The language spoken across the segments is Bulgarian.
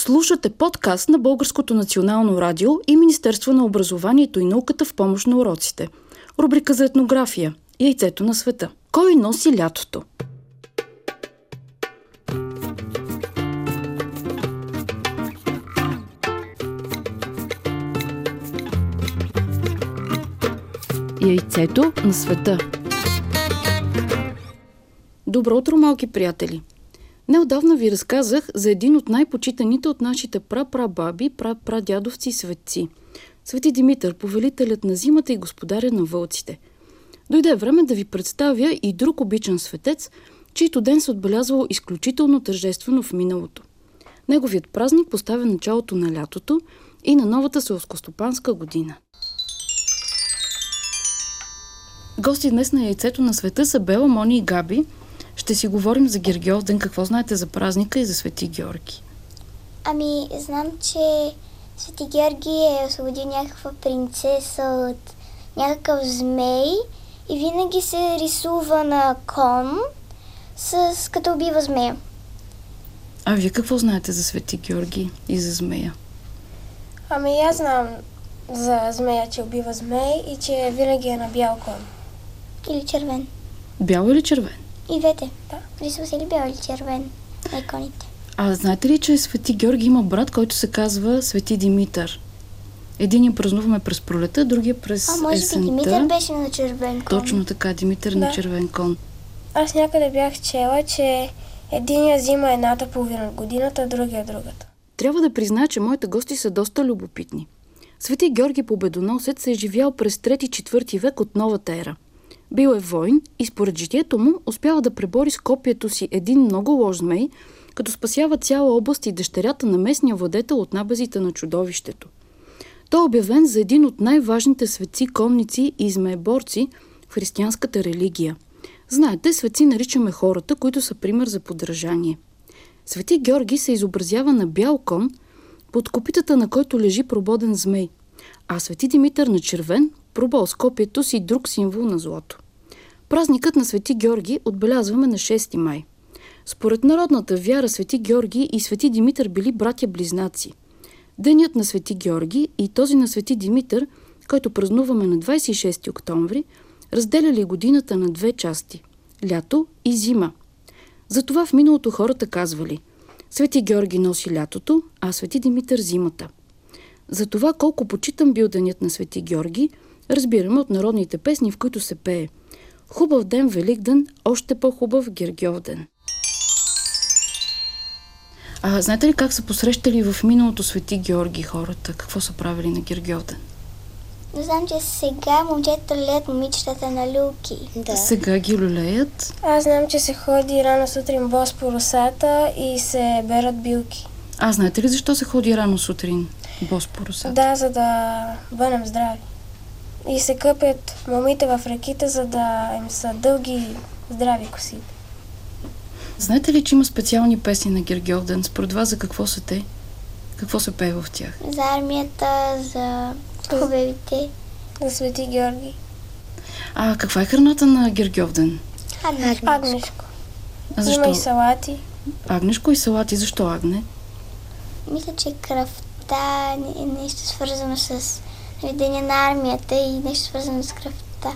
Слушате подкаст на Българското национално радио и Министерство на образованието и науката в помощ на уроците. Рубрика за етнография – Яйцето на света. Кой носи лятото? Яйцето на света Добро утро, малки приятели! Неодавна ви разказах за един от най-почитаните от нашите прапрабаби, прапрадядовци светци. Свети Димитър, повелителят на зимата и господаря на вълците. Дойде време да ви представя и друг обичан светец, чийто ден се отбелязвал изключително тържествено в миналото. Неговият празник поставя началото на лятото и на новата селскостопанска година. Гости днес на яйцето на света са Бела, Мони и Габи – ще си говорим за Гергиов ден. Какво знаете за празника и за Свети Георги? Ами, знам, че Свети Георги е освободил някаква принцеса от някакъв змей и винаги се рисува на кон, с, като убива змея. А вие какво знаете за Свети Георги и за змея? Ами аз знам за змея, че убива змей и че винаги е на бял кон. Или червен. Бял или червен? И двете. Да. Рисува се ли бял или червен на иконите? А знаете ли, че Свети Георги има брат, който се казва Свети Димитър? Един я празнуваме през пролета, другия през А, може есента. би Димитър беше на червен кон. Точно така, Димитър Да. на червен кон. Аз някъде бях чела, че единия взима едната половина от годината, другия другата. Трябва да призная, че моите гости са доста любопитни. Свети Георги Победоносец се е живял през 3-4 век от новата ера. Бил е войн и според житието му успява да пребори с копието си един много лош змей, като спасява цяла област и дъщерята на местния владетел от набезите на чудовището. Той е обявен за един от най-важните светци, конници и змееборци в християнската религия. Знаете, светци наричаме хората, които са пример за подражание. Свети Георги се изобразява на бял кон, под копитата на който лежи прободен змей, а Свети Димитър на червен, пробол с копието си друг символ на злото. Празникът на Свети Георги отбелязваме на 6 май. Според народната вяра Свети Георги и Свети Димитър били братя-близнаци. Денят на Свети Георги и този на Свети Димитър, който празнуваме на 26 октомври, разделяли годината на две части – лято и зима. Затова в миналото хората казвали Свети Георги носи лятото, а Свети Димитър зимата. За това колко почитам бил денят на Свети Георги, разбираме от народните песни, в които се пее Хубав ден, велик ден, още по-хубав Гергьов ден. А знаете ли как са посрещали в миналото Свети Георги хората? Какво са правили на Гергьов ден? Но знам, че сега момчета леят момичетата на люки. Да. Сега ги люлеят. Аз знам, че се ходи рано сутрин бос по русата и се берат билки. А знаете ли защо се ходи рано сутрин? Бос по русата? Да, за да бъдем здрави. И се къпят момите в реките, за да им са дълги, здрави косите. Знаете ли, че има специални песни на Гергьов ден? Според вас за какво са те? Какво се пее в тях? За армията, за хубавите. За Свети Георги. А каква е храната на Гергьов ден? Агнешко. А защо? Има и салати. Агнешко и салати. Защо агне? Мисля, че кръвта е нещо свързано с деня на армията и нещо свързано с кръвта.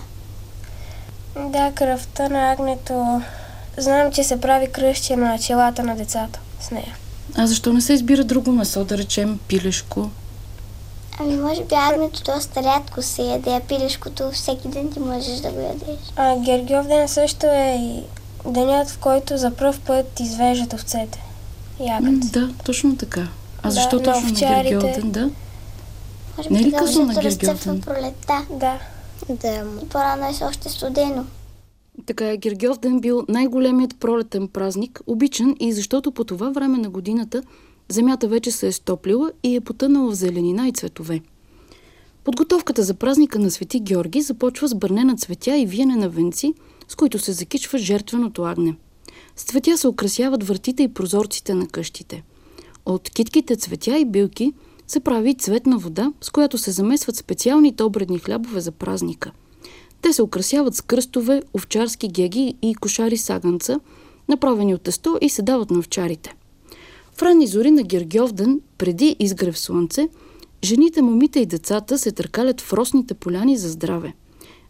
Да, кръвта на агнето. Знам, че се прави кръщия на челата на децата с нея. А защо не се избира друго месо, да речем пилешко? Ами може би агнето доста рядко се яде, а пилешкото всеки ден ти можеш да го ядеш. А Гергьов ден също е и денят, в който за пръв път извеждат овцете. Ягът. да, точно така. А Да, защо на точно на овчарите. Гергьов ден? Да? Може Не е ли късно на защото Гергьов разцъфва ден? пролетта. Да. Да. И по-рано е още студено. Така е, Гергьов ден бил най-големият пролетен празник, обичан и защото по това време на годината земята вече се е стоплила и е потънала в зеленина и цветове. Подготовката за празника на Свети Георги започва с бърне на цветя и виене на венци, с които се закичва жертвеното агне. С цветя се украсяват вратите и прозорците на къщите. От китките цветя и билки се прави цветна вода, с която се замесват специалните обредни хлябове за празника. Те се украсяват с кръстове, овчарски геги и кошари саганца, направени от тесто и се дават на овчарите. В ранни зори на Гергьовден, преди изгрев слънце, жените, момите и децата се търкалят в росните поляни за здраве.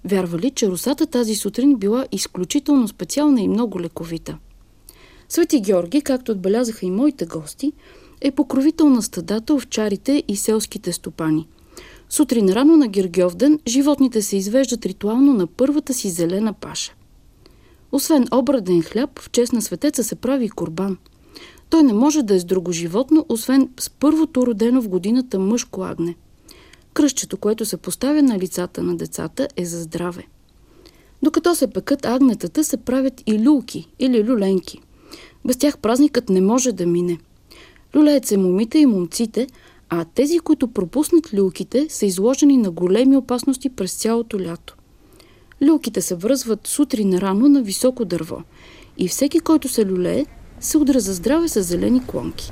Вярвали, че русата тази сутрин била изключително специална и много лековита. Свети Георги, както отбелязаха и моите гости, е покровител на стадата, овчарите и селските стопани. Сутрин рано на Гергьовден животните се извеждат ритуално на първата си зелена паша. Освен обраден хляб, в чест на светеца се прави и курбан. Той не може да е с друго животно, освен с първото родено в годината мъжко агне. Кръщето, което се поставя на лицата на децата, е за здраве. Докато се пекат агнетата, се правят и люлки или люленки. Без тях празникът не може да мине. Люлеят се момите и момците, а тези, които пропуснат люлките, са изложени на големи опасности през цялото лято. Люлките се връзват сутрин рано на високо дърво и всеки, който се люлее, се удра за здраве с зелени клонки.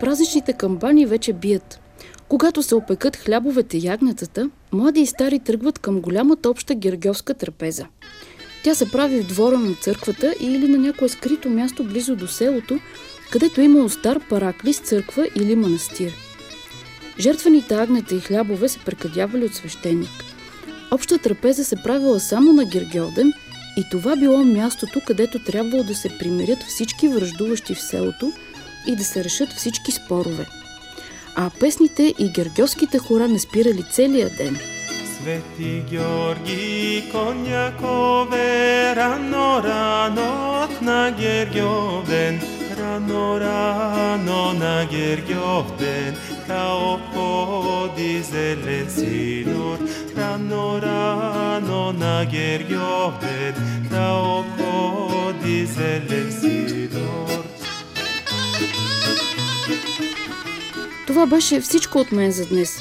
Празничните камбани вече бият. Когато се опекат хлябовете и ягнетата, млади и стари тръгват към голямата обща гергьовска трапеза. Тя се прави в двора на църквата или на някое скрито място близо до селото, където е имало стар параклис, църква или манастир. Жертвените агнета и хлябове се прекадявали от свещеник. Обща трапеза се правила само на Гергьоден и това било мястото, където трябвало да се примирят всички връждуващи в селото и да се решат всички спорове. А песните и гергьовските хора не спирали целия ден. Свети Георги, конякове, рано, рано на Гергьовен, rano, rano na Gergioven, kao podi zelen sinor, rano, rano na Gergioven, kao podi Това беше всичко от мен за днес.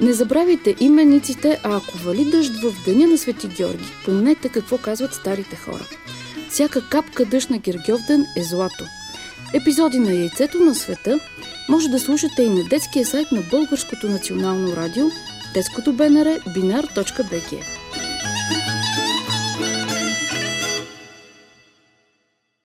Не забравяйте имениците, а ако вали дъжд в деня на Свети Георги, помнете какво казват старите хора. Всяка капка дъжд на Гергьовден е злато – Епизоди на Яйцето на света може да слушате и на детския сайт на Българското национално радио, детското БНР, binar.bg.